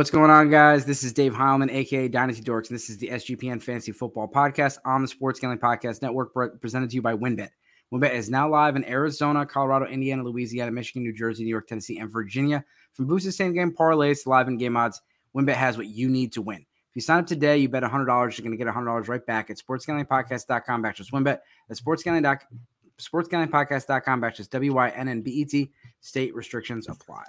What's going on, guys? This is Dave Heilman, aka Dynasty Dorks, and this is the SGPN Fantasy Football Podcast on the Sports Gambling Podcast Network, presented to you by WynnBET. WynnBET is now live in Arizona, Colorado, Indiana, Louisiana, Michigan, New Jersey, New York, Tennessee, and Virginia. From boosted same game parlays to live in game odds, WynnBET has what you need to win. If you sign up today, you bet $100, you're going to get $100 right back at sportsgamblingpodcast.com backslash WynnBET. That's sportsgambling.com sportsgamblingpodcast.com backslash W-Y-N-N-B-E-T. State restrictions apply.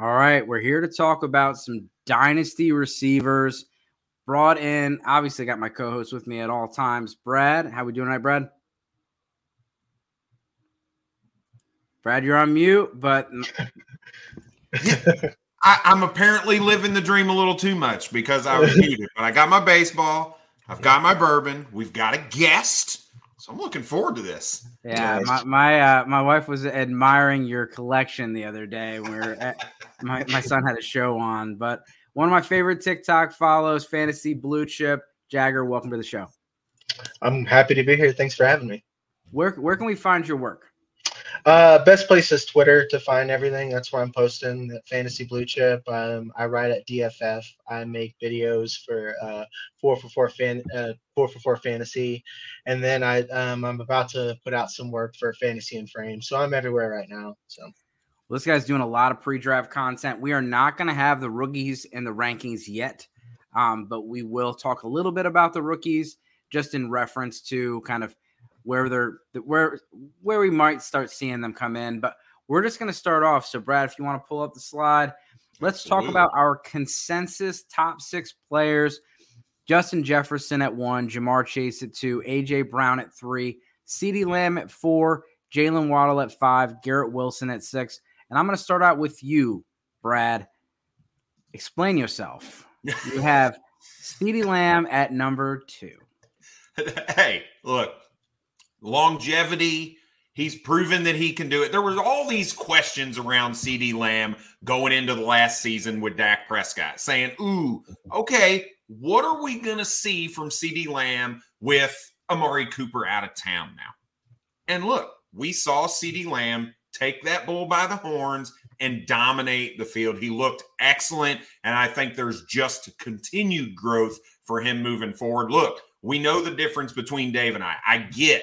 All right, we're here to talk about some dynasty receivers brought in. Obviously, got my co-host with me at all times. Brad, how are we doing tonight, Brad? Brad, you're on mute, but I, am apparently living the dream a little too much because I was muted. But I got my baseball, I've got my bourbon, we've got a guest. So I'm looking forward to this. Yeah, my my uh, my wife was admiring your collection the other day. Where my my son had a show on, but one of my favorite TikTok follows, Fantasy Blue Chip Jagger. Welcome to the show. I'm happy to be here. Thanks for having me. Where where can we find your work? Uh, best place is Twitter to find everything. That's where I'm posting that Fantasy Blue Chip. Um, I write at DFF. I make videos for uh, four for four fan uh, four for four fantasy, and then I um, I'm about to put out some work for Fantasy and Frame. So I'm everywhere right now. So. Well, this guy's doing a lot of pre-draft content. We are not going to have the rookies and the rankings yet, um, but we will talk a little bit about the rookies, just in reference to kind of where they're where where we might start seeing them come in. But we're just going to start off. So, Brad, if you want to pull up the slide, let's talk about our consensus top six players. Justin Jefferson at one, Ja'Marr Chase at two, AJ Brown at three, CeeDee Lamb at four, Jaylen Waddle at five, Garrett Wilson at six. And I'm going to start out with you, Brad. Explain yourself. You have CeeDee Lamb at number two. Hey, look, longevity. He's proven that he can do it. There was all these questions around CeeDee Lamb going into the last season with Dak Prescott, saying, "Ooh, okay, what are we going to see from CeeDee Lamb with Amari Cooper out of town now?" And look, we saw CeeDee Lamb take that bull by the horns and dominate the field. He looked excellent, and I think there's just continued growth for him moving forward. Look, we know the difference between Dave and I. I get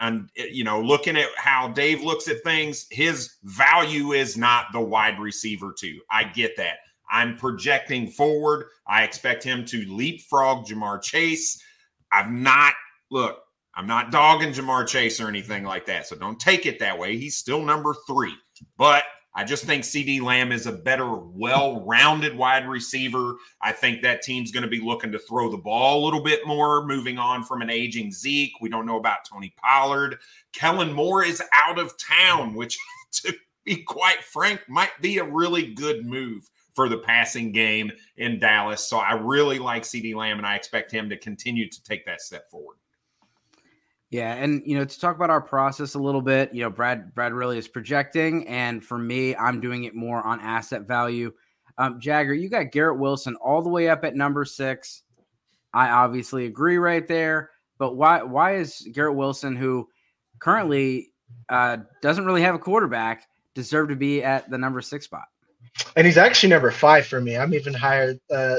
and eh, you know looking at how dave looks at things his value is not the wide receiver too i get that. I'm projecting forward. I expect him to leapfrog Ja'Marr chase. I've not look i'm not dogging Ja'Marr chase or anything like that so don't take it that way. He's still number three but I just think CeeDee Lamb is a better, well rounded wide receiver. I think that team's going to be looking to throw the ball a little bit more, moving on from an aging Zeke. We don't know about Tony Pollard. Kellen Moore is out of town, which, to be quite frank, might be a really good move for the passing game in Dallas. So I really like CeeDee Lamb, and I expect him to continue to take that step forward. Yeah, and you know, to talk about our process a little bit, you know, Brad Brad really is projecting, and for me, I'm doing it more on asset value. Um, Jagger, you got Garrett Wilson all the way up at number six. I obviously agree right there, but why why is Garrett Wilson, who currently uh, doesn't really have a quarterback, deserve to be at the number six spot? And he's actually number five for me. I'm even higher. Uh,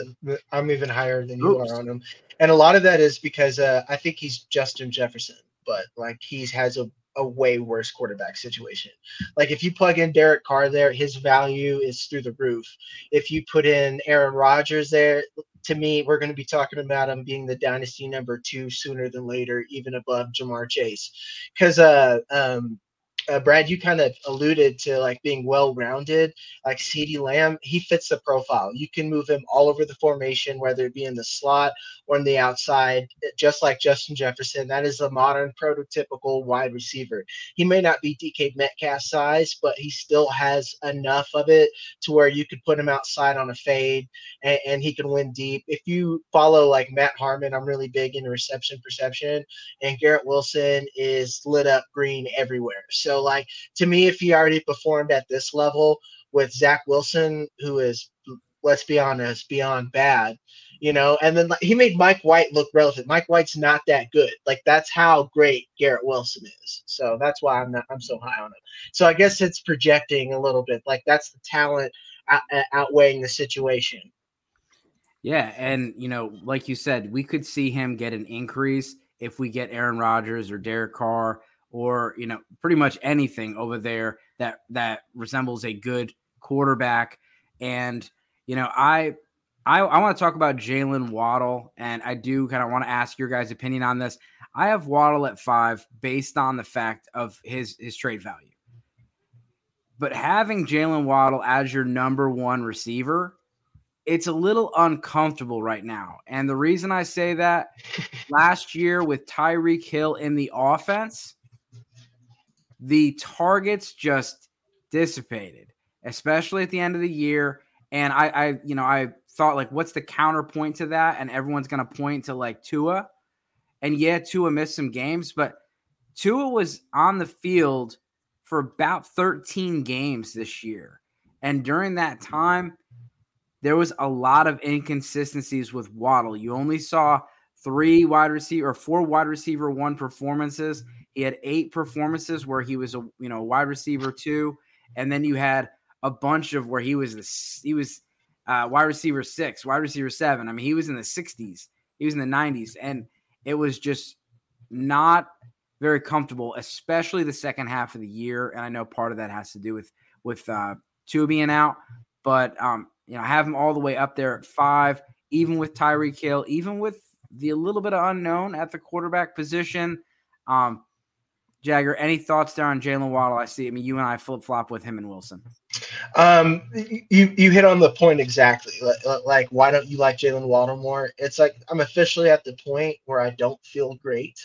I'm even higher than you Oops. are on him, and a lot of that is because uh, I think he's Justin Jefferson but like he has a, a way worse quarterback situation. Like if you plug in Derek Carr there, his value is through the roof. If you put in Aaron Rodgers there, to me, we're going to be talking about him being the dynasty number two sooner than later, even above Ja'Marr Chase. Because uh, um, uh, Brad, you kind of alluded to like being well rounded. Like CeeDee Lamb, he fits the profile. You can move him all over the formation, whether it be in the slot or on the outside, just like Justin Jefferson. That is a modern prototypical wide receiver. He may not be DK Metcalf size, but he still has enough of it to where you could put him outside on a fade and, and he can win deep. If you follow like Matt Harmon, I'm really big in reception perception, and Garrett Wilson is lit up green everywhere. So, like to me, if he already performed at this level with Zach Wilson, who is let's be honest, beyond bad, you know, and then he made Mike White look relevant. Mike White's not that good. Like that's how great Garrett Wilson is. So that's why I'm not I'm so high on him. So I guess it's projecting a little bit. Like that's the talent outweighing the situation. Yeah, and you know, like you said, we could see him get an increase if we get Aaron Rodgers or Derek Carr or you know, pretty much anything over there that that resembles a good quarterback. And you know, I I, I want to talk about Jaylen Waddle, and I do kind of want to ask your guys' opinion on this. I have Waddle at five based on the fact of his his trade value. But having Jaylen Waddle as your number one receiver, it's a little uncomfortable right now. And the reason I say that last year with Tyreek Hill in the offense, the targets just dissipated, especially at the end of the year. And I, I you know, I thought like, what's the counterpoint to that? And everyone's going to point to like Tua. And yeah, Tua missed some games, but Tua was on the field for about 13 games this year. And during that time, there was a lot of inconsistencies with Waddle. You only saw three wide receiver or four wide receiver one performances. He had eight performances where he was a you know wide receiver two, and then you had a bunch of where he was the he was uh, wide receiver six, wide receiver seven. I mean, he was in the 60s, he was in the 90s, and it was just not very comfortable, especially the second half of the year. And I know part of that has to do with with uh, Tua being out, but um, you know, have him all the way up there at five, even with Tyreek Hill, even with the a little bit of unknown at the quarterback position. Um, Jagger, any thoughts there on Jaylen Waddle? I see. I mean, you and I flip flop with him and Wilson. Um, you you hit on the point exactly. Like, like why don't you like Jaylen Waddle more? It's like I'm officially at the point where I don't feel great.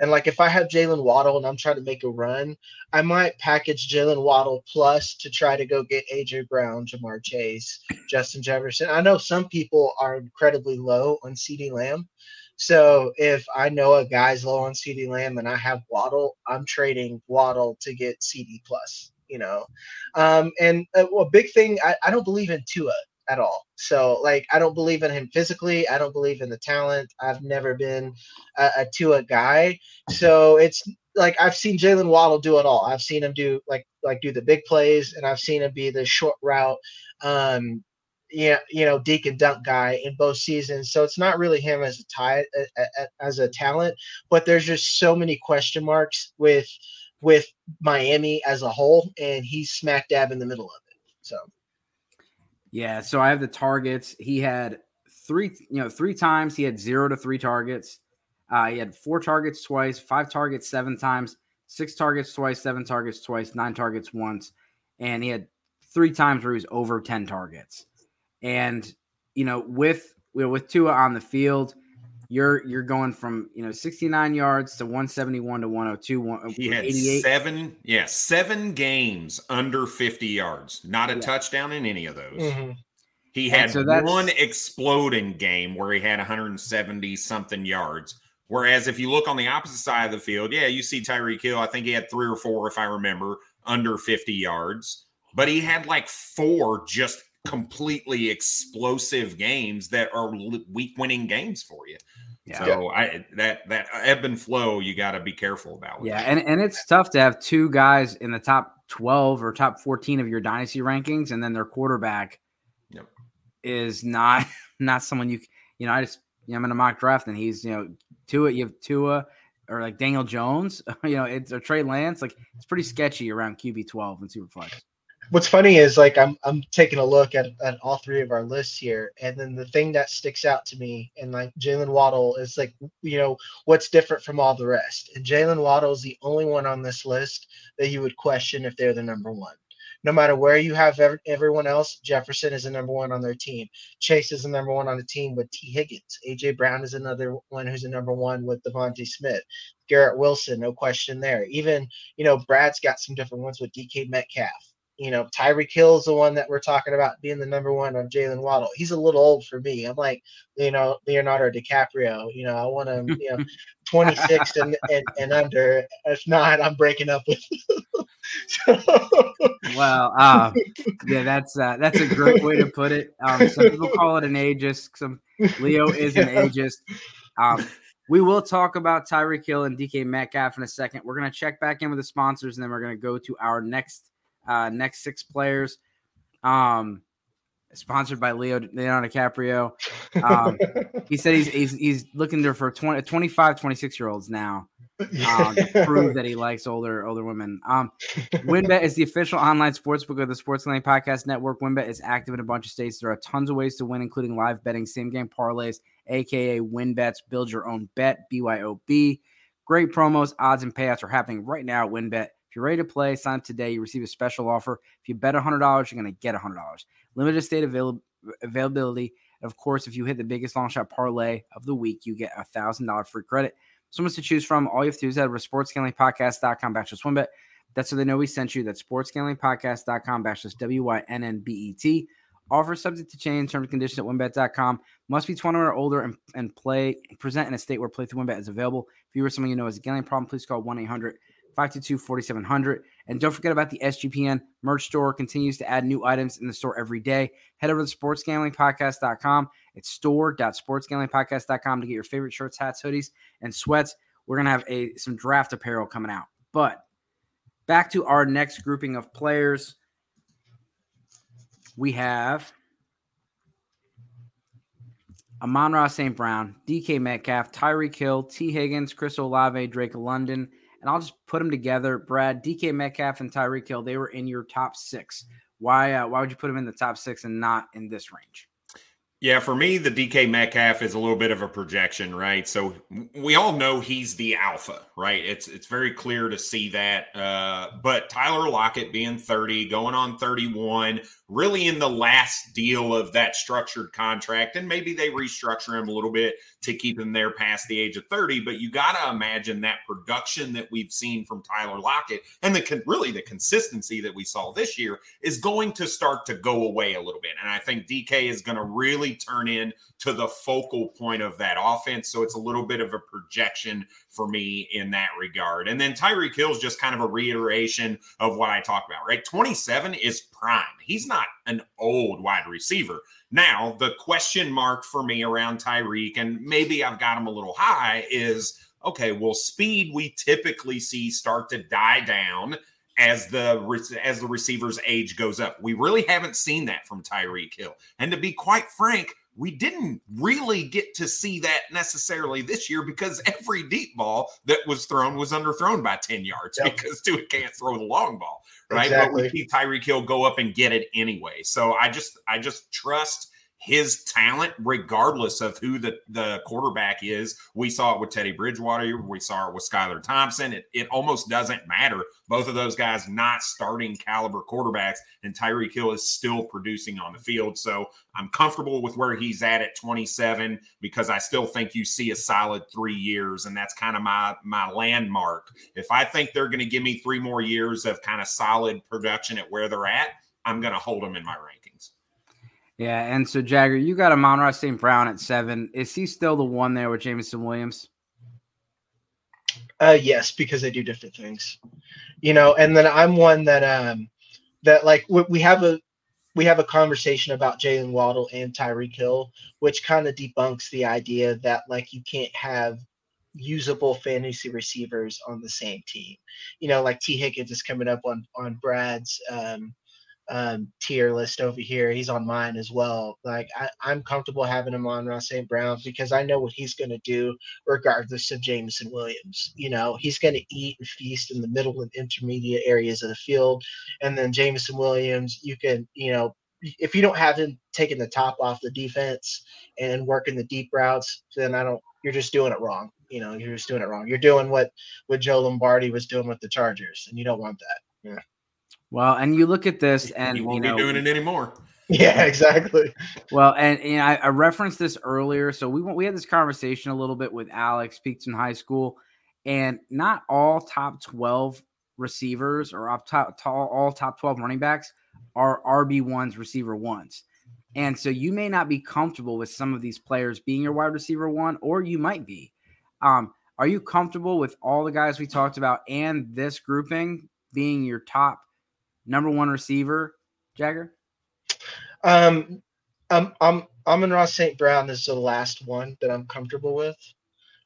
And like if I have Jaylen Waddle and I'm trying to make a run, I might package Jaylen Waddle plus to try to go get AJ Brown, Ja'Marr Chase, Justin Jefferson. I know some people are incredibly low on CeeDee Lamb. So if I know a guy's low on CeeDee Lamb and I have Waddle, I'm trading Waddle to get CD plus, you know. Um, and a, uh, big thing, I, I don't believe in Tua at all. So like I don't believe in him physically. I don't believe in the talent. I've never been a, a Tua guy. So it's like I've seen Jaylen Waddle do it all. I've seen him do like like do the big plays, and I've seen him be the short route, um, yeah, you know, deke and dunk guy in both seasons. So it's not really him as a tie as a talent, but there's just so many question marks with with Miami as a whole, and he's smack dab in the middle of it. So. Yeah, so I have the targets. He had three, you know, three times he had zero to three targets. Uh, he had four targets twice, five targets seven times, six targets twice, seven targets twice, nine targets once, and he had three times where he was over ten targets. And you know, with with Tua on the field, you're you're going from you know 69 yards to 171 to 102 one, he had seven yeah seven games under 50 yards. Not a yeah. touchdown in any of those. Mm-hmm. he had so one exploding game where he had 170 something yards. Whereas if you look on the opposite side of the field yeah you see Tyreek Hill. I think he had three or four if I remember under 50 yards. But he had like four just completely explosive games that are week winning games for you. Yeah. So I that that ebb and flow you got to be careful about. Yeah, and and it's tough to have two guys in the top 12 or top 14 of your dynasty rankings and then their quarterback yep. is not not someone you you know, I just you know, I'm in a mock draft and he's, you know, Tua, you have Tua or like Daniel Jones, you know, it's or Trey Lance, like it's pretty sketchy around QB 12 and Superflex. What's funny is like I'm I'm taking a look at, at all three of our lists here, and then the thing that sticks out to me and like Jaylen Waddle is like you know what's different from all the rest, and Jaylen Waddle is the only one on this list that you would question if they're the number one. No matter where you have every, everyone else, Jefferson is the number one on their team. Chase is the number one on the team with Tee Higgins. AJ Brown is another one who's the number one with DeVonta Smith. Garrett Wilson, no question there. Even you know Brad's got some different ones with DK Metcalf you know, Tyreek Hill's the one that we're talking about being the number one of Jaylen Waddle. He's a little old for me. I'm like, you know, Leonardo DiCaprio. You know, I want him, you know, 26 and, and, and under. If not, I'm breaking up with. well, uh, yeah, that's uh, that's a great way to put it. Um, some people call it an ageist. Some Leo is an ageist. Um, we will talk about Tyreek Hill and DK Metcalf in a second. We're going to check back in with the sponsors, and then we're going to go to our next uh, next six players. Um, sponsored by Leo Leonardo DiCaprio. Um, he said he's, he's he's looking there for 20, 25, 26 year olds now. Um, to prove that he likes older older women. Um, WynnBET is the official online sportsbook of the Sports Gambling Podcast Network. WynnBET is active in a bunch of states. There are tons of ways to win, including live betting, same game parlays, aka WynnBETs. Build your own bet. BYOB. Great promos, odds, and payouts are happening right now at WynnBET you're ready to play, sign up today. You receive a special offer. If you bet $100, you're going to get $100. Limited state avail- availability. Of course, if you hit the biggest long shot parlay of the week, you get a $1,000 free credit. So much to choose from. All you have to do is head over to sportsgamblingpodcast.com backslash wynnbet. That's so they know we sent you. That's sportsgamblingpodcast.com backslash W-Y-N-N-B-E-T. Offer subject to change, terms and conditions at wynnbet.com. Must be 21 or older and, and play present in a state where play playthrough wynnbet is available. If you or someone you know has a gambling problem, please call 1 800 522 4700. And don't forget about the SGPN merch store. Continues to add new items in the store every day. Head over to sportsgamblingpodcast.com. It's store.sportsgamblingpodcast.com to get your favorite shirts, hats, hoodies, and sweats. We're going to have a some draft apparel coming out. But back to our next grouping of players. We have Amon-Ra St. Brown, DK Metcalf, Tyreek Hill, Tee Higgins, Chris Olave, Drake London, and I'll just put them together. Brad, DK Metcalf, and Tyreek Hill, they were in your top six. Why? Uh, why would you put them in the top six and not in this range? Yeah, for me, the DK Metcalf is a little bit of a projection, right? So we all know he's the alpha, right? It's it's very clear to see that. Uh, but Tyler Lockett being 30, going on 31, really in the last deal of that structured contract, and maybe they restructure him a little bit to keep him there past the age of 30. But you got to imagine that production that we've seen from Tyler Lockett and the really the consistency that we saw this year is going to start to go away a little bit. And I think DK is going to really turn in to the focal point of that offense. So it's a little bit of a projection for me in that regard. And then Tyreek Hill is just kind of a reiteration of what I talked about, right? 27 is prime. He's not an old wide receiver. Now, the question mark for me around Tyreek, and maybe I've got him a little high, is okay, well, speed we typically see start to die down as the as the receiver's age goes up. We really haven't seen that from Tyreek Hill. And to be quite frank, we didn't really get to see that necessarily this year because every deep ball that was thrown was underthrown by 10 yards yep. because Tua can't throw the long ball, right? Exactly. But we see Tyreek Hill go up and get it anyway. So I just I just trust his talent, regardless of who the, the quarterback is. We saw it with Teddy Bridgewater. We saw it with Skylar Thompson. It, it almost doesn't matter. Both of those guys not starting caliber quarterbacks, and Tyreek Hill is still producing on the field. So I'm comfortable with where he's at at 27 because I still think you see a solid three years, and that's kind of my my landmark. If I think they're going to give me three more years of kind of solid production at where they're at, I'm going to hold them in my rankings. Yeah, and so Jagger, you got Amon-Ra St. Brown at seven. Is he still the one there with Jameson Williams? Uh, yes, because they do different things, you know. And then I'm one that um that like we have a we have a conversation about Jaylen Waddle and Tyreek Hill, which kind of debunks the idea that like you can't have usable fantasy receivers on the same team. You know, like Tee Higgins is coming up on on Brad's um um, tier list over here. He's on mine as well. Like I, I'm comfortable having him on Ross St. Brown because I know what he's going to do regardless of Jameson Williams. You know, he's going to eat and feast in the middle and intermediate areas of the field. And then Jameson Williams, you can, you know, if you don't have him taking the top off the defense and working the deep routes, then I don't, you're just doing it wrong. You know, you're just doing it wrong. You're doing what, what Joe Lombardi was doing with the Chargers, and you don't want that. Yeah. Well, and you look at this, and he won't you know, be doing it anymore. Yeah, exactly. Well, and, and I, I, referenced this earlier. So we we had this conversation a little bit with Alex Peaks in high school, and not all top twelve receivers or up top, all top twelve running backs are RB ones, receiver ones. And so you may not be comfortable with some of these players being your wide receiver one, or you might be. Um, are you comfortable with all the guys we talked about and this grouping being your top number one receiver, Jagger? Um, I'm I'm Amon-Ra St. Brown is the last one that I'm comfortable with.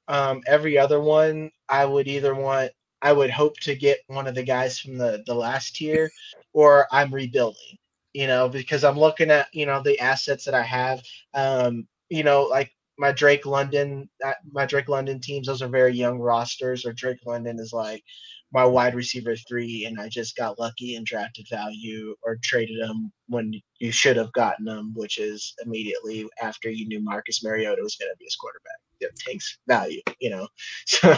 Um, every other one, I would either want, I would hope to get one of the guys from the the last year, or I'm rebuilding. You know, because I'm looking at you know the assets that I have. Um, you know, like my Drake London, uh, my Drake London teams, those are very young rosters. Or Drake London is like my wide receiver three, and I just got lucky and drafted value or traded him when you should have gotten him, which is immediately after you knew Marcus Mariota was going to be his quarterback. It takes value, you know. So,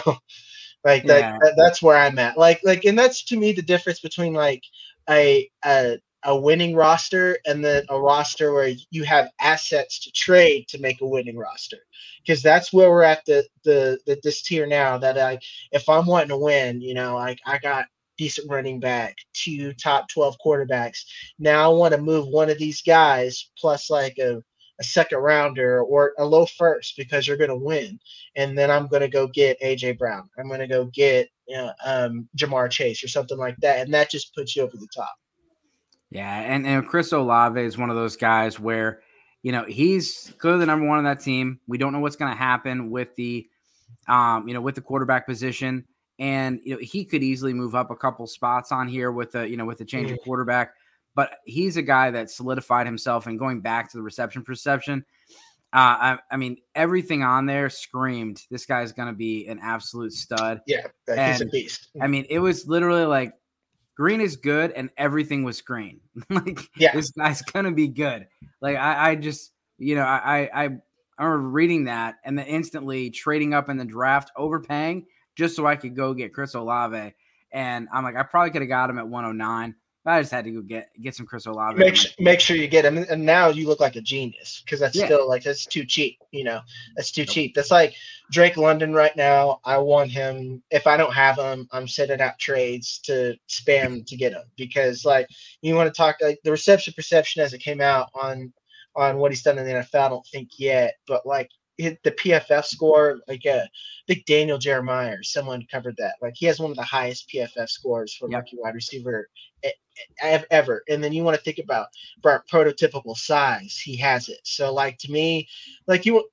like yeah. that, that's where I'm at. Like, like, and that's to me the difference between like a a a winning roster and then a roster where you have assets to trade to make a winning roster. Because that's where we're at the, the the this tier now that I if I'm wanting to win you know like I got decent running back two top 12 quarterbacks. Now I want to move one of these guys plus like a, a second rounder or a low first because you're going to win. And then I'm going to go get AJ Brown. I'm going to go get you know, um, Ja'Marr Chase or something like that. And that just puts you over the top yeah, and, and Chris Olave is one of those guys where, you know, he's clearly the number one on that team. We don't know what's going to happen with the, um, you know, with the quarterback position, and you know he could easily move up a couple spots on here with the, you know, with the change of mm. quarterback. But he's a guy that solidified himself and going back to the reception perception. Uh, I, I, mean, everything on there screamed this guy's going to be an absolute stud. Yeah, he's and, a beast. I mean, it was literally like green is good and everything was green. like yeah. this guy's gonna be good. Like I, I just you know I I I remember reading that and then instantly trading up in the draft, overpaying just so I could go get Chris Olave. And I'm like, I probably could have got him at 109. I just had to go get get some Chris Olave. Make sure, make sure you get him, and now you look like a genius because that's yeah. still like that's too cheap. You know, that's too cheap. That's like Drake London right now. I want him. If I don't have him, I'm sending out trades to spam to get him because like you want to talk like the reception perception as it came out on on what he's done in the NFL. I don't think yet, but like the PFF score, like uh, I think Daniel Jeremiah or someone covered that. Like he has one of the highest PFF scores for yep. rookie wide receiver ever. And then you want to think about for prototypical size. He has it. So like to me, like you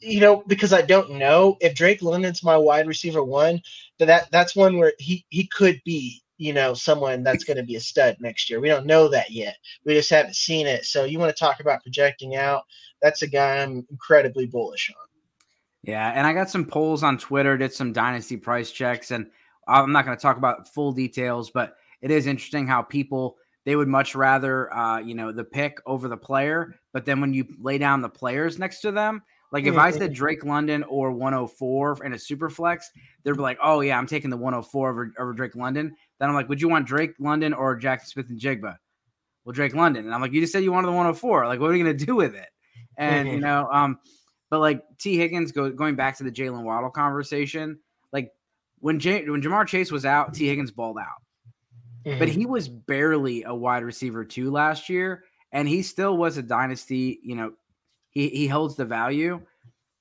you know, because I don't know if Drake London's my wide receiver one, that that's one where he he could be, you know, someone that's going to be a stud next year. We don't know that yet. We just haven't seen it. So you want to talk about projecting out? That's a guy I'm incredibly bullish on. Yeah, and I got some polls on Twitter, did some dynasty price checks, and I'm not going to talk about full details, but it is interesting how people they would much rather uh, you know the pick over the player, but then when you lay down the players next to them, like if I said Drake London or 104 in a super flex, they'd be like, "Oh yeah, I'm taking the 104 over, over Drake London." Then I'm like, "Would you want Drake London or Jackson Smith-Njigba?" Well, Drake London, and I'm like, "You just said you wanted the 104. Like, what are you gonna do with it?" And mm-hmm. you know, um, but like Tee Higgins go, going back to the Jaylen Waddle conversation, like when J- when Ja'Marr Chase was out, Tee Higgins balled out. Mm-hmm. But he was barely a wide receiver two last year, and he still was a dynasty. You know, he he holds the value,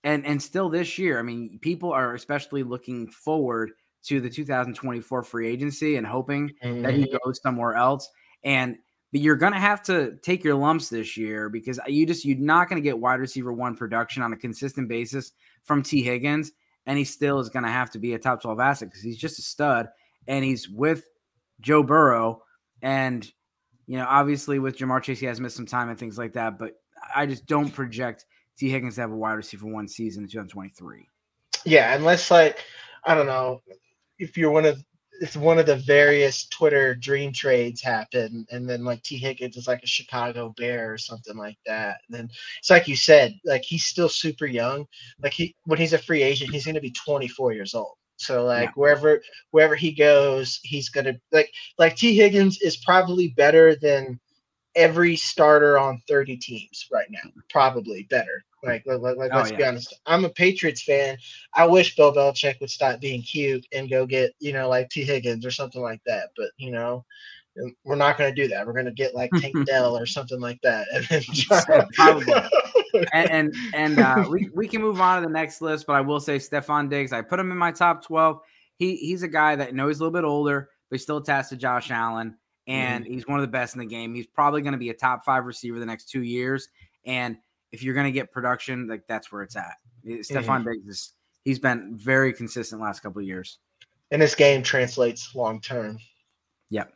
and and still this year, I mean, people are especially looking forward to the 2024 free agency and hoping mm-hmm. that he mm-hmm. goes somewhere else. And but you're gonna have to take your lumps this year because you just you're not gonna get wide receiver one production on a consistent basis from Tee Higgins, and he still is gonna have to be a top 12 asset because he's just a stud and he's with Joe Burrow. And You know, obviously with Ja'Marr Chase, he has missed some time and things like that, but I just don't project Tee Higgins to have a wide receiver one season in 2023. Yeah, unless like I don't know if you're one of it's one of the various Twitter dream trades happen, and then like Tee Higgins is like a Chicago Bear or something like that. And then it's like you said, like he's still super young. Like he when he's a free agent, he's gonna be 24 years old. So like yeah. wherever wherever he goes, he's gonna like like Tee Higgins is probably better than every starter on 30 teams right now. Probably better. Like, like, like oh, let's yeah. be honest. I'm a Patriots fan. I wish Bill Belichick would stop being cute and go get, you know, like Tee Higgins or something like that. But, you know, we're not going to do that. We're going to get like Tank Dell or something like that. And Probably. and and, and uh, we, we can move on to the next list, but I will say Stefon Diggs, I put him in my top 12. He He's a guy that knows he's a little bit older, but he's still attached to Josh Allen, and mm-hmm. he's one of the best in the game. He's probably going to be a top five receiver the next two years. And if you're going to get production, like that's where it's at. Mm-hmm. Stefon Diggs is he's been very consistent last couple of years. And this game translates long term. Yep.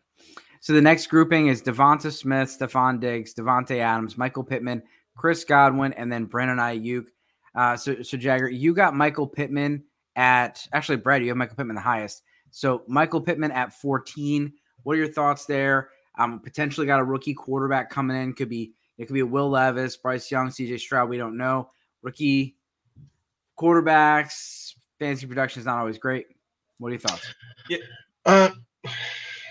So the next grouping is Devonta Smith, Stefon Diggs, Davante Adams, Michael Pittman, Chris Godwin, and then Brandon Aiyuk. Uh, so, so Jagger, you got Michael Pittman at actually, Brad, you have Michael Pittman the highest. So Michael Pittman at 14. What are your thoughts there? Um, potentially got a rookie quarterback coming in. Could be it could be a Will Levis, Bryce Young, CJ Stroud. We don't know. Rookie quarterbacks, fantasy production is not always great. What are your thoughts? Yeah. Uh,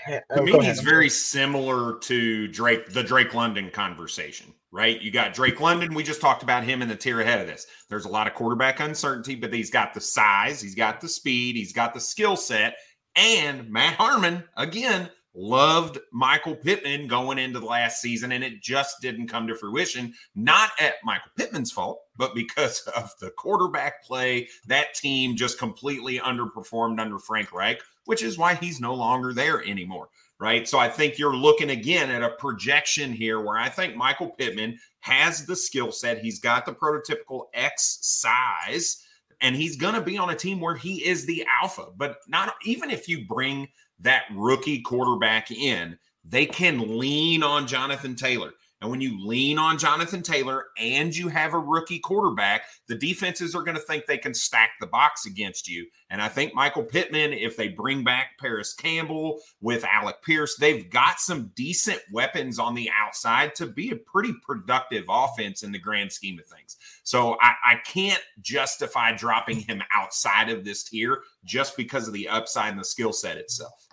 to oh, me, he's very similar to Drake, the Drake London conversation, right? You got Drake London. We just talked about him in the tier ahead of this. There's a lot of quarterback uncertainty, but he's got the size, he's got the speed, he's got the skill set. And Matt Harmon, again, loved Michael Pittman going into the last season, and it just didn't come to fruition. Not at Michael Pittman's fault, but because of the quarterback play, that team just completely underperformed under Frank Reich, which is why he's no longer there anymore. Right. So I think you're looking again at a projection here where I think Michael Pittman has the skill set. He's got the prototypical X size and he's going to be on a team where he is the alpha. But not even if you bring that rookie quarterback in, they can lean on Jonathan Taylor. And when you lean on Jonathan Taylor and you have a rookie quarterback, the defenses are going to think they can stack the box against you. And I think Michael Pittman, if they bring back Parris Campbell with Alec Pierce, they've got some decent weapons on the outside to be a pretty productive offense in the grand scheme of things. So I, I can't justify dropping him outside of this tier just because of the upside and the skill set itself.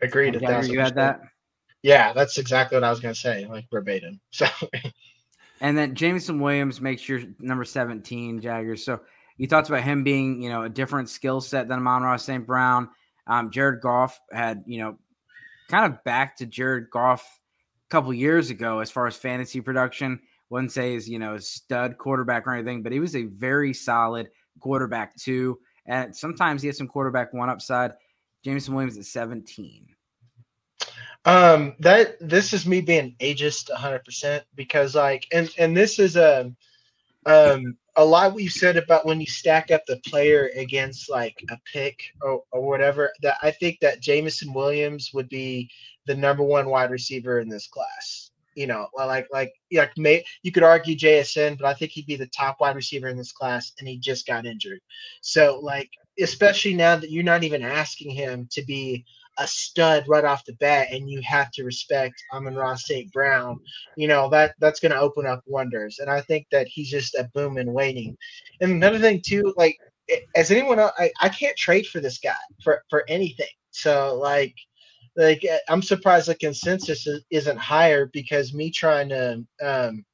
Agreed. Yeah, you had that. Yeah, that's exactly what I was going to say, like verbatim. So, and then Jameson Williams makes your number 17 Jaggers. So you talked about him being, you know, a different skill set than Amon-Ra St. Brown. Um, Jared Goff had, you know, kind of back to Jared Goff a couple years ago as far as fantasy production. Wouldn't say is, you know, a stud quarterback or anything, but he was a very solid quarterback too. And sometimes he has some quarterback one upside. Jameson Williams at 17. Um, that this is me being ageist 100% because like, and and this is a um a lot we said about when you stack up the player against like a pick or, or whatever. That I think that Jameson Williams would be the number one wide receiver in this class. You know, like like like may you could argue JSN, but I think he'd be the top wide receiver in this class, and he just got injured. So like, especially now that you're not even asking him to be a stud right off the bat and you have to respect Amon-Ra St. Brown, you know, that that's going to open up wonders. And I think that he's just a boom and waiting. And another thing, too, like, as anyone else, I, I can't trade for this guy for, for anything. So, like, like I'm surprised the consensus isn't higher because me trying to um,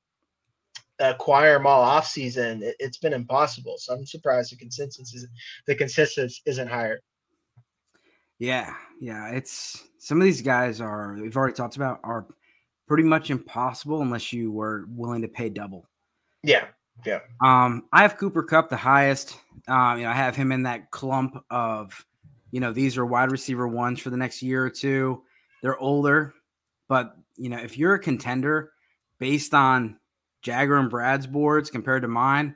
acquire them all off season, it, has been impossible. So I'm surprised the consensus is the consensus isn't higher. Yeah, yeah. It's some of these guys are we've already talked about are pretty much impossible unless you were willing to pay double. Yeah, yeah. Um, I have Cooper Kupp the highest. Um, you know, I have him in that clump of, you know, these are wide receiver ones for the next year or two. They're older, but you know, if you're a contender based on Jagger and Brad's boards compared to mine,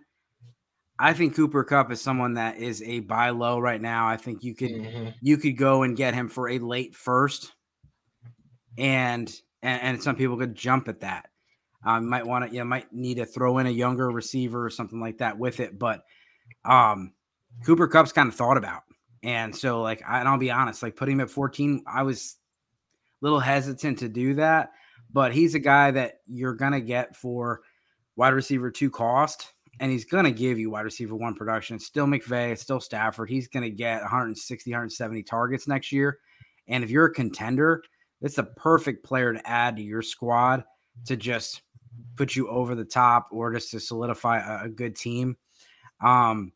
I think Cooper Kupp is someone that is a buy low right now. I think you could mm-hmm. you could go and get him for a late first. and and, and some people could jump at that. Um, might want to, you know, might need to throw in a younger receiver or something like that with it. But um, Cooper Kupp's kind of thought about, and so like, I, and I'll be honest, like putting him at 14, I was a little hesitant to do that. But he's a guy that you're gonna get for wide receiver two cost, and he's gonna give you wide receiver one production. It's still McVay, it's still Stafford. He's gonna get 160, 170 targets next year. And if you're a contender, it's a perfect player to add to your squad to just put you over the top or just to solidify a, a good team. Um,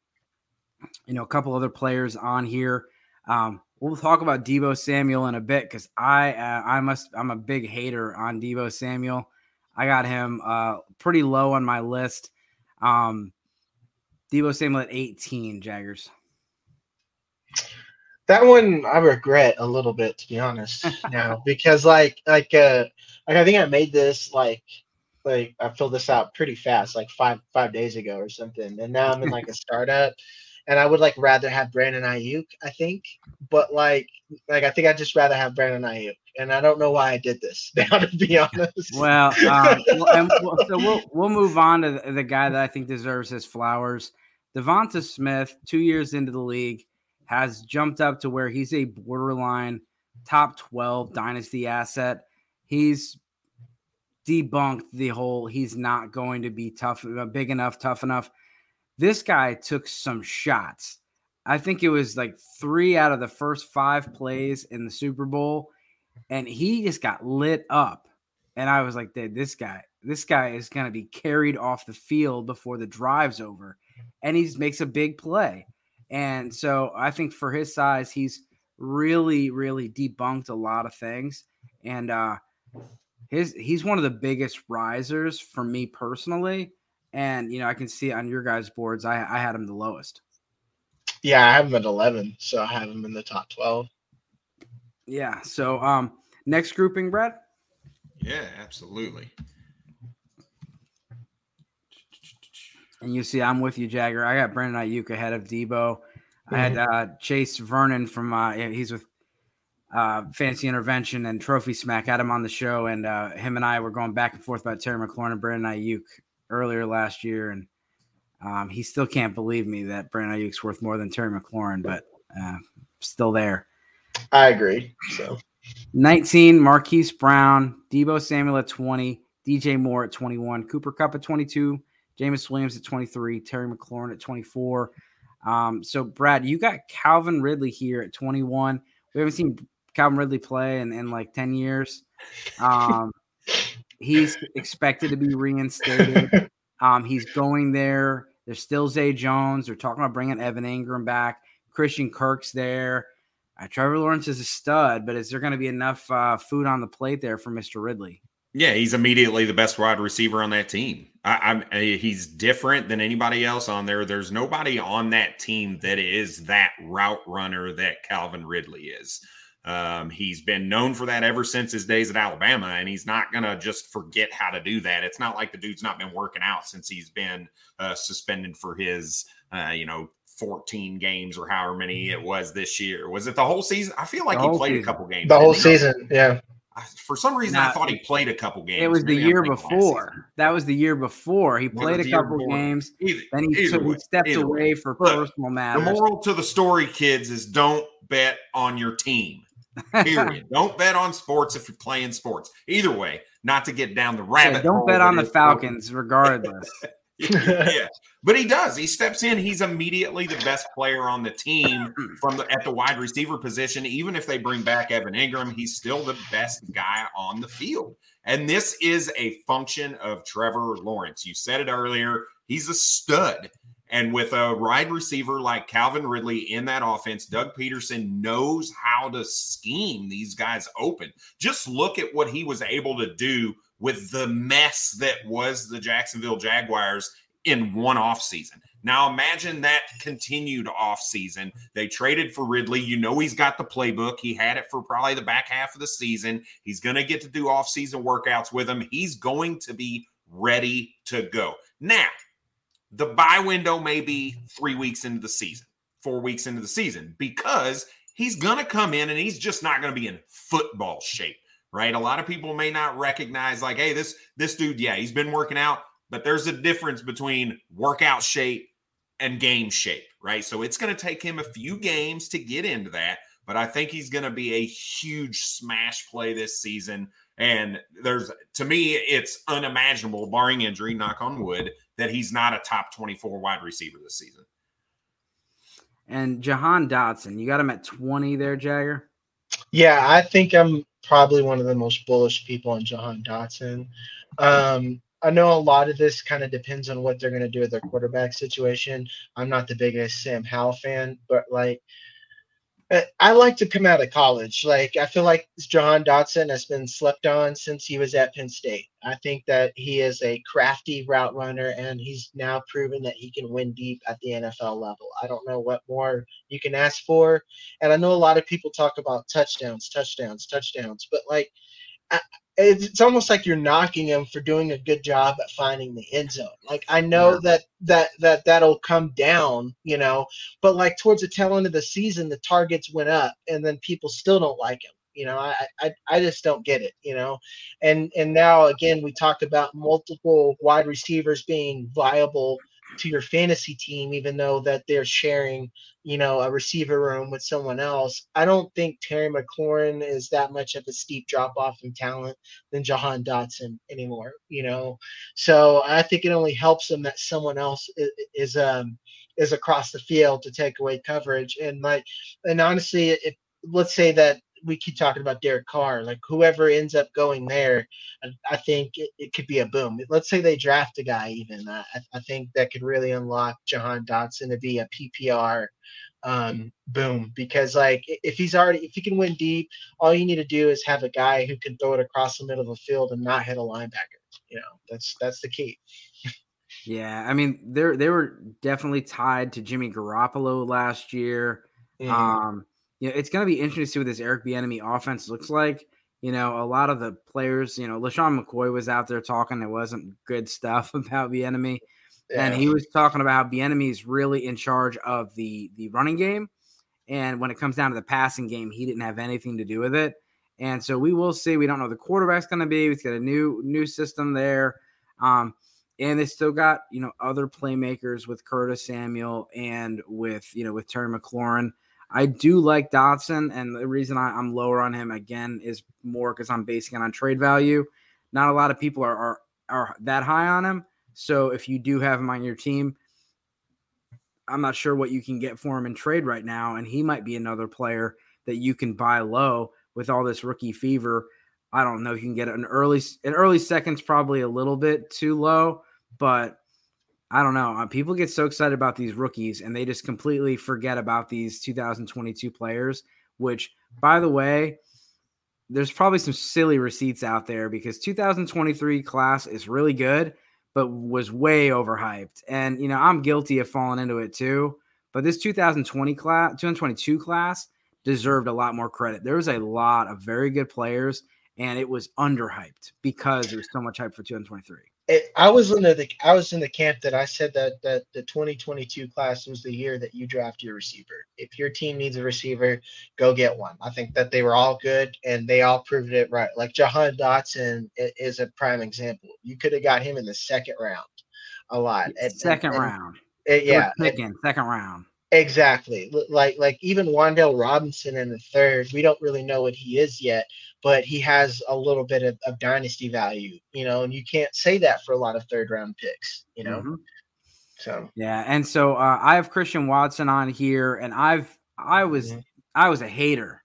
you know, a couple other players on here. Um, we'll talk about Deebo Samuel in a bit because I uh, I must I'm a big hater on Deebo Samuel. I got him uh, pretty low on my list. Um, Deebo Samuel at 18, Jaggers. That one I regret a little bit to be honest now because like like uh like I think I made this like like I filled this out pretty fast, like five five days ago or something, and now I'm in like a startup, and I would like rather have Brandon Aiyuk, I think, but like like I think I'd just rather have Brandon Aiyuk, and I don't know why I did this. Now to be honest. Well, um, and we'll, so we'll we'll move on to the, the guy that I think deserves his flowers, Devonta Smith. Two years into the league, has jumped up to where he's a borderline top twelve dynasty asset. He's debunked the whole he's not going to be tough, uh, big enough, tough enough. This guy took some shots. I think it was like three out of the first five plays in the Super Bowl, and he just got lit up. And I was like, this guy, this guy is going to be carried off the field before the drive's over. And he makes a big play. And so I think for his size, he's really, really debunked a lot of things. And uh, his he's one of the biggest risers for me personally. And you know, I can see on your guys' boards, I, I had him the lowest. Yeah, I have him at eleven, so I have him in the top twelve. Yeah. So um next grouping, Brad. Yeah, absolutely. And you see, I'm with you, Jagger. I got Brandon Aiyuk ahead of Deebo. Mm-hmm. I had mm-hmm. uh, Chase Vernon from uh, he's with uh, Fantasy Intervention and Trophy Smack. Had him on the show, and uh, him and I were going back and forth about Terry McLaurin and Brandon Aiyuk earlier last year, and um, he still can't believe me that Brandon Aiyuk's worth more than Terry McLaurin, but uh, still there. I agree. So 19, Marquise Brown, Deebo Samuel at 20, DJ Moore at 21, Cooper Kupp at 22, Jameson Williams at 23, Terry McLaurin at 24. Um, so, Brad, you got Calvin Ridley here at 21. We haven't seen Calvin Ridley play in, in like 10 years. Um, he's expected to be reinstated. Um, he's going there. There's still Zay Jones. They're talking about bringing Evan Engram back. Christian Kirk's there. Uh, Trevor Lawrence is a stud, but is there going to be enough uh, food on the plate there for Mr. Ridley? Yeah, he's immediately the best wide receiver on that team. I, I, he's different than anybody else on there. There's nobody on that team that is that route runner that Calvin Ridley is. Um, he's been known for that ever since his days at Alabama, and he's not going to just forget how to do that. It's not like the dude's not been working out since he's been uh, suspended for his, uh, you know, 14 games or however many mm-hmm. it was this year. Was it the whole season? I feel like he played season. a couple games. The whole season, yeah. For some reason, Not, I thought he played a couple games. It was Maybe the year before. That was the year before. He played a couple games. Either, then he, took, he stepped away way. for Look, personal matters. The moral to the story, kids, is don't bet on your team. Period. don't bet on sports if you're playing sports. Either way, not to get down the rabbit. Yeah, don't bet on the Falcons, regardless. yeah, but he does. He steps in. He's immediately the best player on the team from the at the wide receiver position. Even if they bring back Evan Engram, he's still the best guy on the field. And this is a function of Trevor Lawrence. You said it earlier. He's a stud. And with a wide receiver like Calvin Ridley in that offense, Doug Pederson knows how to scheme these guys open. Just look at what he was able to do with the mess that was the Jacksonville Jaguars in one offseason. Now imagine that continued offseason. They traded for Ridley. You know he's got the playbook. He had it for probably the back half of the season. He's going to get to do offseason workouts with him. He's going to be ready to go. Now, the buy window may be 3 weeks into the season, 4 weeks into the season because he's going to come in and he's just not going to be in football shape right? A lot of people may not recognize, like, hey, this this dude, yeah, he's been working out, but there's a difference between workout shape and game shape, right? So it's going to take him a few games to get into that, but I think he's going to be a huge smash play this season. And there's, to me, it's unimaginable, barring injury, knock on wood, that he's not a top 24 wide receiver this season. And Jahan Dotson, you got him at 20 there, Jagger? Yeah, I think I'm probably one of the most bullish people on Jahan Dotson. Um, I know a lot of this kind of depends on what they're going to do with their quarterback situation. I'm not the biggest Sam Howell fan, but like Uh, I like to come out of college. Like I feel like Jahan Dotson has been slept on since he was at Penn State. I think that he is a crafty route runner, and he's now proven that he can win deep at the NFL level. I don't know what more you can ask for. And I know a lot of people talk about touchdowns, touchdowns, touchdowns, but like it's almost like you're knocking him for doing a good job at finding the end zone. Like I know yeah. that that that that'll come down, you know, but like towards the tail end of the season, the targets went up, and then people still don't like him. You know, I I, I just don't get it. You know, and and now again we talked about multiple wide receivers being viable to your fantasy team, even though that they're sharing, you know, a receiver room with someone else. I don't think Terry McLaurin is that much of a steep drop off in talent than Jahan Dotson anymore, you know. So I think it only helps them that someone else is, is um is across the field to take away coverage. And like and honestly, if let's say that we keep talking about Derek Carr. Like whoever ends up going there, I, I think it, it, could be a boom. Let's say they draft a guy, even I, I think that could really unlock Jahan Dotson to be a PPR um, boom. Because like if he's already if he can win deep, all you need to do is have a guy who can throw it across the middle of the field and not hit a linebacker. You know, that's that's the key. yeah, I mean they're they were definitely tied to Jimmy Garoppolo last year. Mm-hmm. Um you know, it's going to be interesting to see what this Eric Bieniemy offense looks like. You know, a lot of the players, you know, LeSean McCoy was out there talking. It wasn't good stuff about Bieniemy. Yeah. And he was talking about Bieniemy is really in charge of the the running game. And when it comes down to the passing game, he didn't have anything to do with it. And so we will see. We don't know the quarterback's going to be. We've got a new new system there. Um, and they still got you know other playmakers with Curtis Samuel and with you know with Terry McLaurin. I do like Dotson, and the reason I, am lower on him again is more because I'm basing it on trade value. Not a lot of people are, are are that high on him. So if you do have him on your team, I'm not sure what you can get for him in trade right now, and he might be another player that you can buy low with all this rookie fever. I don't know if you can get an early an early seconds probably a little bit too low, but I don't know. Uh, people get so excited about these rookies and they just completely forget about these 2022 players, which, by the way, there's probably some silly receipts out there because 2023 class is really good, but was way overhyped. And, you know, I'm guilty of falling into it too. But this 2020 class, 2022 class deserved a lot more credit. There was a lot of very good players and it was underhyped because there was so much hype for 2023 it, I was in the I was in the camp that I said that that the 2022 class was the year that you draft your receiver. If your team needs a receiver, go get one. I think that they were all good and they all proved it right. Like Jahan Dotson is a prime example. You could have got him in the second round a lot. And, second and, round. And, yeah, picking, second round. Exactly. Like like even Wan'Dale Robinson in the third, we don't really know what he is yet, but he has a little bit of, of dynasty value, you know, and you can't say that for a lot of third round picks, you know. Mm-hmm. So yeah, and so uh, I have Christian Watson on here, and I've I was mm-hmm. I was a hater,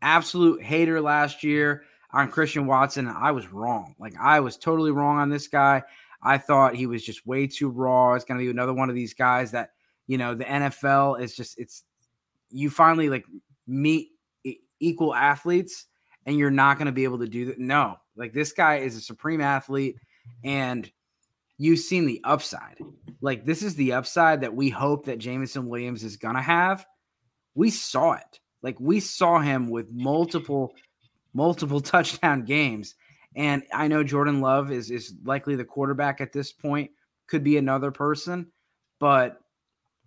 absolute hater last year on Christian Watson, and I was wrong. Like I was totally wrong on this guy. I thought he was just way too raw. It's going to be another one of these guys that you know the NFL is just it's you finally like meet equal athletes and you're not going to be able to do that. No, like this guy is a supreme athlete and you've seen the upside. Like this is the upside that we hope that Jameson Williams is going to have. We saw it. Like we saw him with multiple multiple touchdown games. And I know Jordan Love is is likely the quarterback at this point, could be another person, but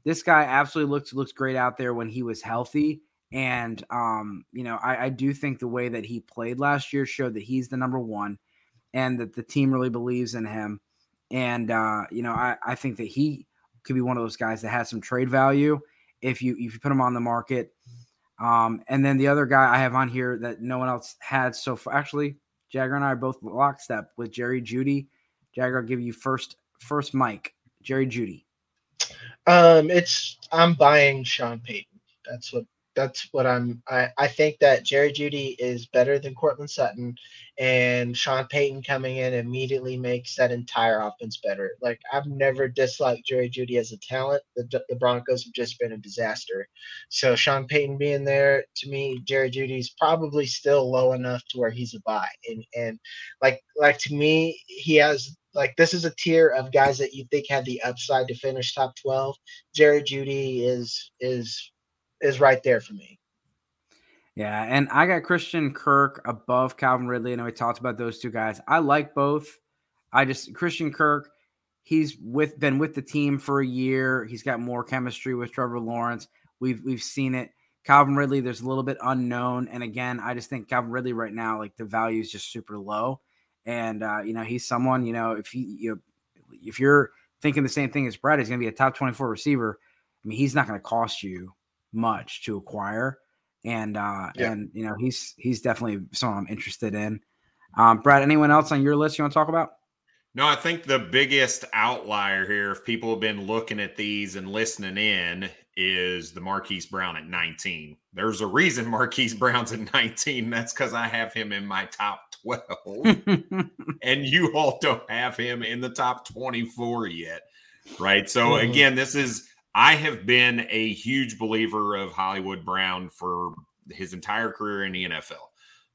this guy absolutely looks looks great out there when he was healthy And um, you know, I, I do think the way that he played last year showed that he's the number one, and that the team really believes in him. And uh, you know, I, I think that he could be one of those guys that has some trade value if you if you put him on the market. Um, and then the other guy I have on here that no one else had so far. Actually, Jagger and I are both lockstep with Jerry Jeudy. Jagger, I'll give you first first mic. Jerry Jeudy. Um, it's I'm buying Sean Payton. That's what that's what I'm. I, I think that Jerry Jeudy is better than Courtland Sutton, and Sean Payton coming in immediately makes that entire offense better. Like I've never disliked Jerry Jeudy as a talent. The the Broncos have just been a disaster. So Sean Payton being there to me, Jerry Jeudy's probably still low enough to where he's a buy. And and like like to me, he has like this is a tier of guys that you think had the upside to finish top 12 Jerry Jeudy is is is right there for me. Yeah, and I got Christian Kirk above Calvin Ridley. Know we talked about those two guys. I like both. I just Christian Kirk, he's with been with the team for a year. He's got more chemistry with Trevor Lawrence. We've we've seen it. Calvin Ridley, there's a little bit unknown. And again, I just think Calvin Ridley right now, like the value is just super low. And uh, you know, he's someone, you know, if he you if you're thinking the same thing as Brad, he's gonna be a top 24 receiver. I mean, he's not gonna cost you much to acquire. And uh yeah. and you know, he's he's definitely someone I'm interested in. Um, Brad, anyone else on your list you want to talk about? No, I think the biggest outlier here, if people have been looking at these and listening in, is the Marquise Brown at 19. There's a reason Marquise Brown's at 19. That's because I have him in my top 12. and you all don't have him in the top 24 yet. Right. So, mm-hmm. again, this is I have been a huge believer of Hollywood Brown for his entire career in the NFL.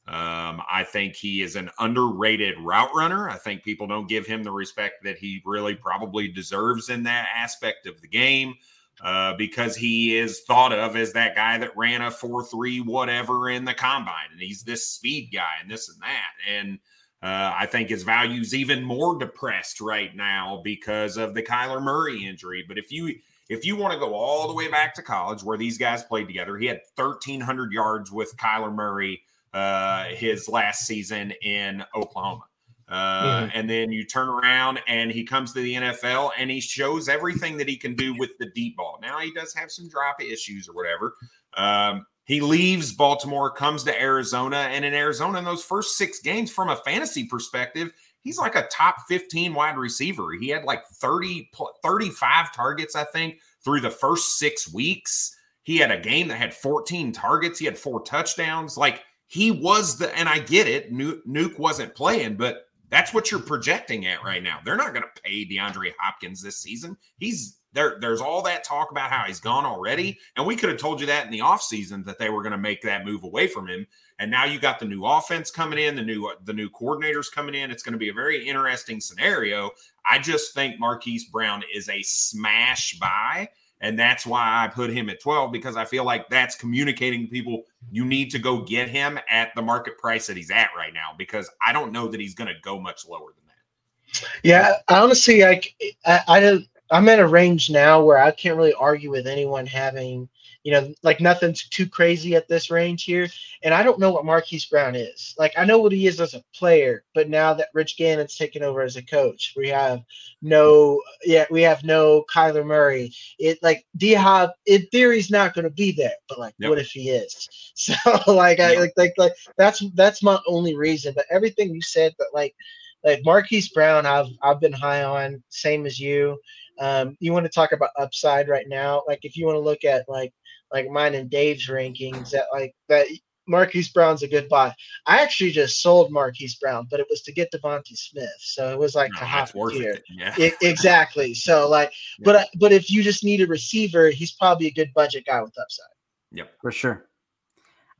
Um, I think he is an underrated route runner. I think people don't give him the respect that he really probably deserves in that aspect of the game uh, because he is thought of as that guy that ran a 4 3 whatever in the combine. And he's this speed guy and this and that. And uh, I think his value is even more depressed right now because of the Kyler Murray injury. But if you if you want to go all the way back to college where these guys played together, he had 1,300 yards with Kyler Murray uh, his last season in Oklahoma. Uh, mm-hmm. And then you turn around and he comes to the NFL and he shows everything that he can do with the deep ball. Now he does have some drop issues or whatever. Um, he leaves Baltimore, comes to Arizona, and in Arizona, in those first six games, from a fantasy perspective, he's like a top 15 wide receiver. He had like 30, 35 targets, I think, through the first six weeks. He had a game that had 14 targets. He had four touchdowns. Like he was the, and I get it. Nuke wasn't playing, but that's what you're projecting at right now. They're not going to pay DeAndre Hopkins this season. He's there. There's all that talk about how he's gone already. And we could have told you that in the offseason that they were going to make that move away from him. And now you got the new offense coming in, the new the new coordinators coming in. It's going to be a very interesting scenario. I just think Marquise Brown is a smash buy. And that's why I put him at 12 because I feel like that's communicating to people you need to go get him at the market price that he's at right now because I don't know that he's going to go much lower than that. Yeah, honestly, I, I, I I'm at a range now where I can't really argue with anyone having you know, like nothing's too crazy at this range here. And I don't know what Marquise Brown is. Like I know what he is as a player, but now that Rich Gannon's taken over as a coach, we have no yeah, we have no Kyler Murray. It like D Hop in is not gonna be there, but like yep. what if he is? So like. I like like like that's that's my only reason. But everything you said, that like like Marquise Brown, I've I've been high on, same as you. Um, you want to talk about upside right now? Like if you want to look at like like mine and Dave's rankings that like that Marquise Brown's a good buy. I actually just sold Marquise Brown, but it was to get DeVonta Smith, so it was like no, oh, half a year. Yeah. It, exactly. So like, yeah. but but if you just need a receiver, he's probably a good budget guy with upside. Yep, for sure.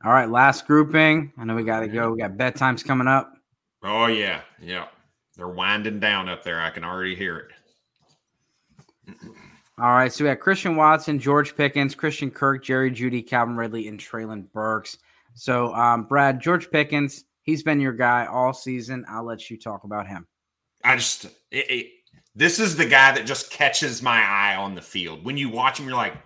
All right, last grouping. I know we got to go. Mm-hmm. We got bedtimes coming up. Oh yeah, yeah. They're winding down up there. I can already hear it. All right, so we got Christian Watson, George Pickens, Christian Kirk, Jerry Jeudy, Calvin Ridley, and Treylon Burks. So, um, Brad, George Pickens, he's been your guy all season. I'll let you talk about him. I just, it, it, this is the guy that just catches my eye on the field. When you watch him, you're like,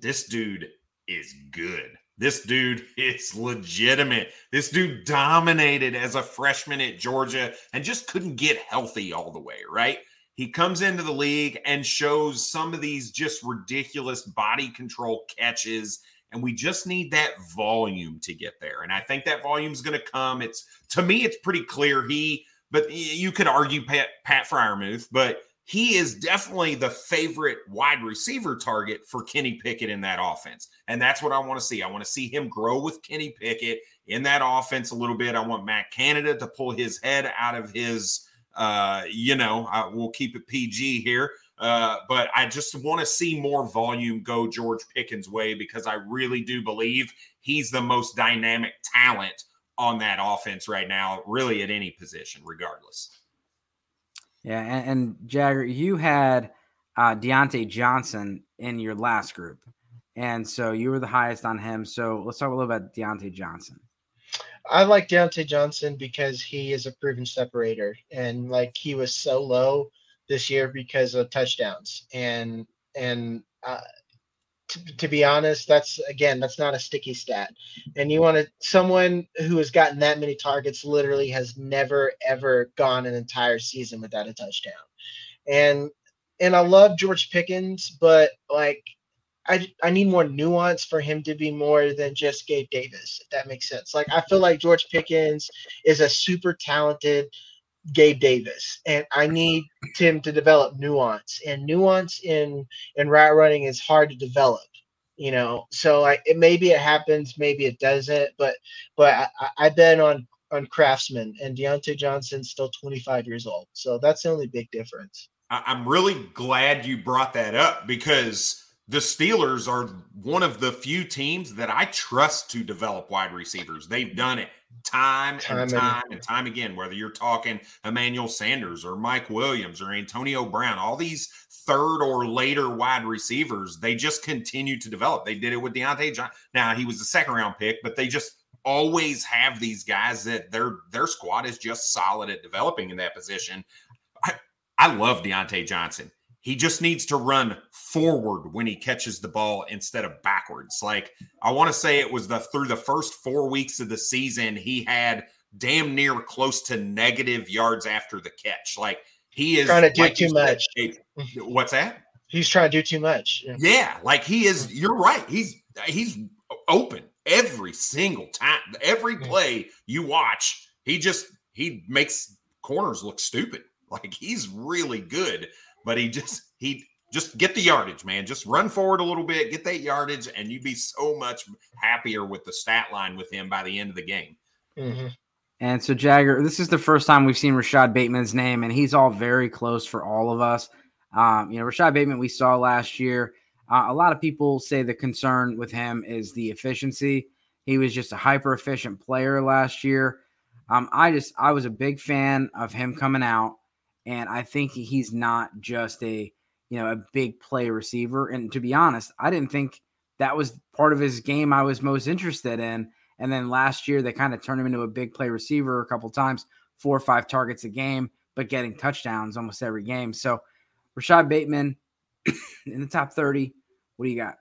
this dude is good. This dude is legitimate. This dude dominated as a freshman at Georgia and just couldn't get healthy all the way, right? He comes into the league and shows some of these just ridiculous body control catches and we just need that volume to get there. And I think that volume is going to come. It's to me, it's pretty clear he, but you could argue Pat, Pat Freiermuth, but he is definitely the favorite wide receiver target for Kenny Pickett in that offense. And that's what I want to see. I want to see him grow with Kenny Pickett in that offense a little bit. I want Matt Canada to pull his head out of his, uh, you know, I, we'll keep it PG here. Uh, but I just want to see more volume go George Pickens' way because I really do believe he's the most dynamic talent on that offense right now, really at any position, regardless. Yeah, and, and Jagger, you had uh, Diontae Johnson in your last group, and so you were the highest on him. So let's talk a little about Diontae Johnson. I like Diontae Johnson because he is a proven separator, and like he was so low this year because of touchdowns, and and uh, to, to be honest, that's again, that's not a sticky stat. And you want to someone who has gotten that many targets literally has never ever gone an entire season without a touchdown. And and I love George Pickens, but like I, I need more nuance for him to be more than just Gabe Davis, if that makes sense. Like I feel like George Pickens is a super talented Gabe Davis, and I need him to develop nuance. And nuance in in route running is hard to develop, you know. So like it maybe it happens, maybe it doesn't. But but I, I bet on on Craftsman and Diontae Johnson's still 25 years old, so that's the only big difference. I'm really glad you brought that up because the Steelers are one of the few teams that I trust to develop wide receivers. They've done it time, time and time and, and time again, whether you're talking Emmanuel Sanders or Mike Williams or Antonio Brown, all these third or later wide receivers, they just continue to develop. They did it with Diontae John. Now he was the second round pick, but they just always have these guys that their their squad is just solid at developing in that position. I, I love Diontae Johnson. He just needs to run forward when he catches the ball instead of backwards. Like I want to say it was the through the first 4 weeks of the season he had damn near close to negative yards after the catch. Like he is trying to do like too much. Mm-hmm. What's that? He's trying to do too much. Yeah. yeah, like he is mm-hmm. you're right. He's he's open every single time. Every mm-hmm. play you watch, he just he makes corners look stupid. Like he's really good but he just he just get the yardage, man. Just run forward a little bit, get that yardage, and you'd be so much happier with the stat line with him by the end of the game. Mm-hmm. And so, Jagger, this is the first time we've seen Rashod Bateman's name, and he's all very close for all of us. Um, you know, Rashod Bateman we saw last year. Uh, a lot of people say the concern with him is the efficiency. He was just a hyper efficient player last year. Um, I just I was a big fan of him coming out. And I think he's not just a, you know, a big play receiver. And to be honest, I didn't think that was part of his game I was most interested in. And then last year they kind of turned him into a big play receiver a couple times, four or five targets a game, but getting touchdowns almost every game. So Rashod Bateman in the top 30. What do you got?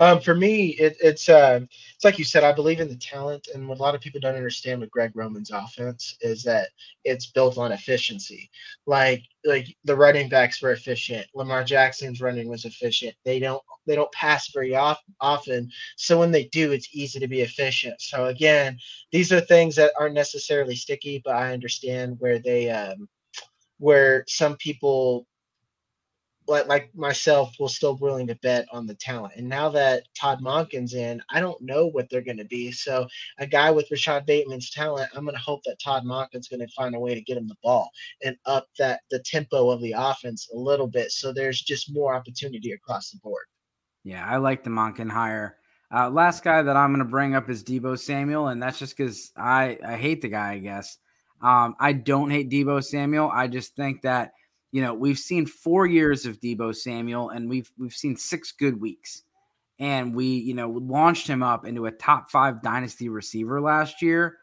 Um, for me, it, it's uh, it's like you said. I believe in the talent, and what a lot of people don't understand with Greg Roman's offense is that it's built on efficiency. Like like the running backs were efficient. Lamar Jackson's running was efficient. They don't they don't pass very often, so when they do, it's easy to be efficient. So again, these are things that aren't necessarily sticky, but I understand where they um, where some people like like myself was still willing to bet on the talent. And now that Todd Monken's in, I don't know what they're going to be. So a guy with Rashod Bateman's talent, I'm going to hope that Todd Monken's going to find a way to get him the ball and up that the tempo of the offense a little bit. So there's just more opportunity across the board. Yeah, I like the Monken hire. Uh, last guy that I'm going to bring up is Deebo Samuel, and that's just because I I hate the guy. I guess um, I don't hate Deebo Samuel. I just think that you know, we've seen four years of Deebo Samuel, and we've we've seen six good weeks, and we you know launched him up into a top five dynasty receiver last year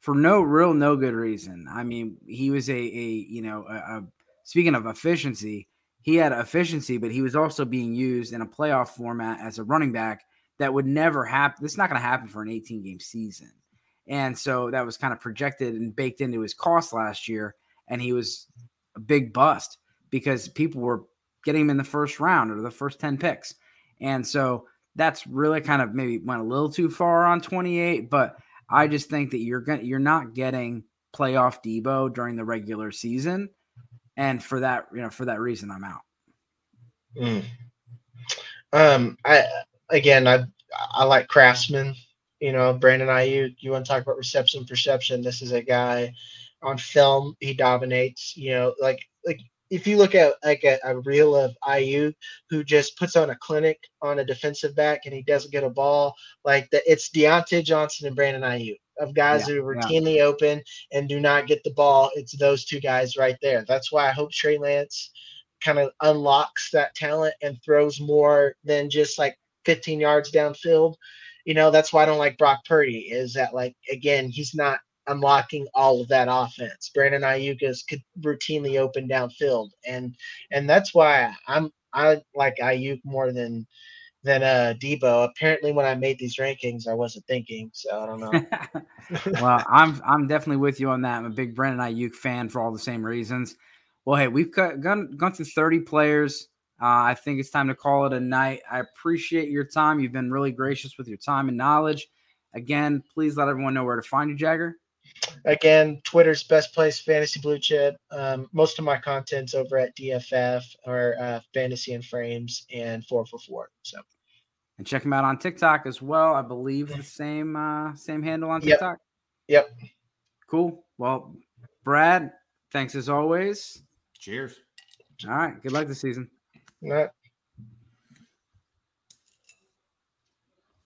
for no real no good reason. I mean, he was a a you know a, a speaking of efficiency, he had efficiency, but he was also being used in a playoff format as a running back that would never happen. This is not going to happen for an 18 game season. And so that was kind of projected and baked into his cost last year. And he was a big bust because people were getting him in the first round or the first 10 picks. And so that's really kind of maybe went a little too far on 28, but I just think that you're going to you're not getting playoff Deebo during the regular season. And for that, you know, for that reason, I'm out. Mm. Um, I again, I I like Craftsman. You know, Brandon Aiyuk. You want to talk about reception perception? This is a guy on film. He dominates. You know, like like if you look at like a, a reel of Aiyuk who just puts on a clinic on a defensive back and he doesn't get a ball, like that, it's Diontae Johnson and Brandon Aiyuk of guys yeah, who are routinely yeah. open and do not get the ball. It's those two guys right there. That's why I hope Trey Lance kind of unlocks that talent and throws more than just like 15 yards downfield. You know, that's why I don't like Brock Purdy. Is that like again, he's not unlocking all of that offense. Brandon Aiyuk is routinely open downfield, and and that's why I'm I like Aiyuk more than than uh Deebo. Apparently, when I made these rankings, I wasn't thinking, so I don't know. well, I'm I'm definitely with you on that. I'm a big Brandon Aiyuk fan for all the same reasons. Well, hey, we've got, gone gone through 30 players. Uh, I think it's time to call it a night. I appreciate your time. You've been really gracious with your time and knowledge. Again, please let everyone know where to find you, Jagger. Again, Twitter's best place, Fantasy Blue Chip. Um, most of my content's over at DFF or uh, Fantasy and Frames and 444. So, and check him out on TikTok as well. I believe the same uh, same handle on TikTok. Yep. yep. Cool. Well, Brad, thanks as always. Cheers. All right. Good luck this season. All right.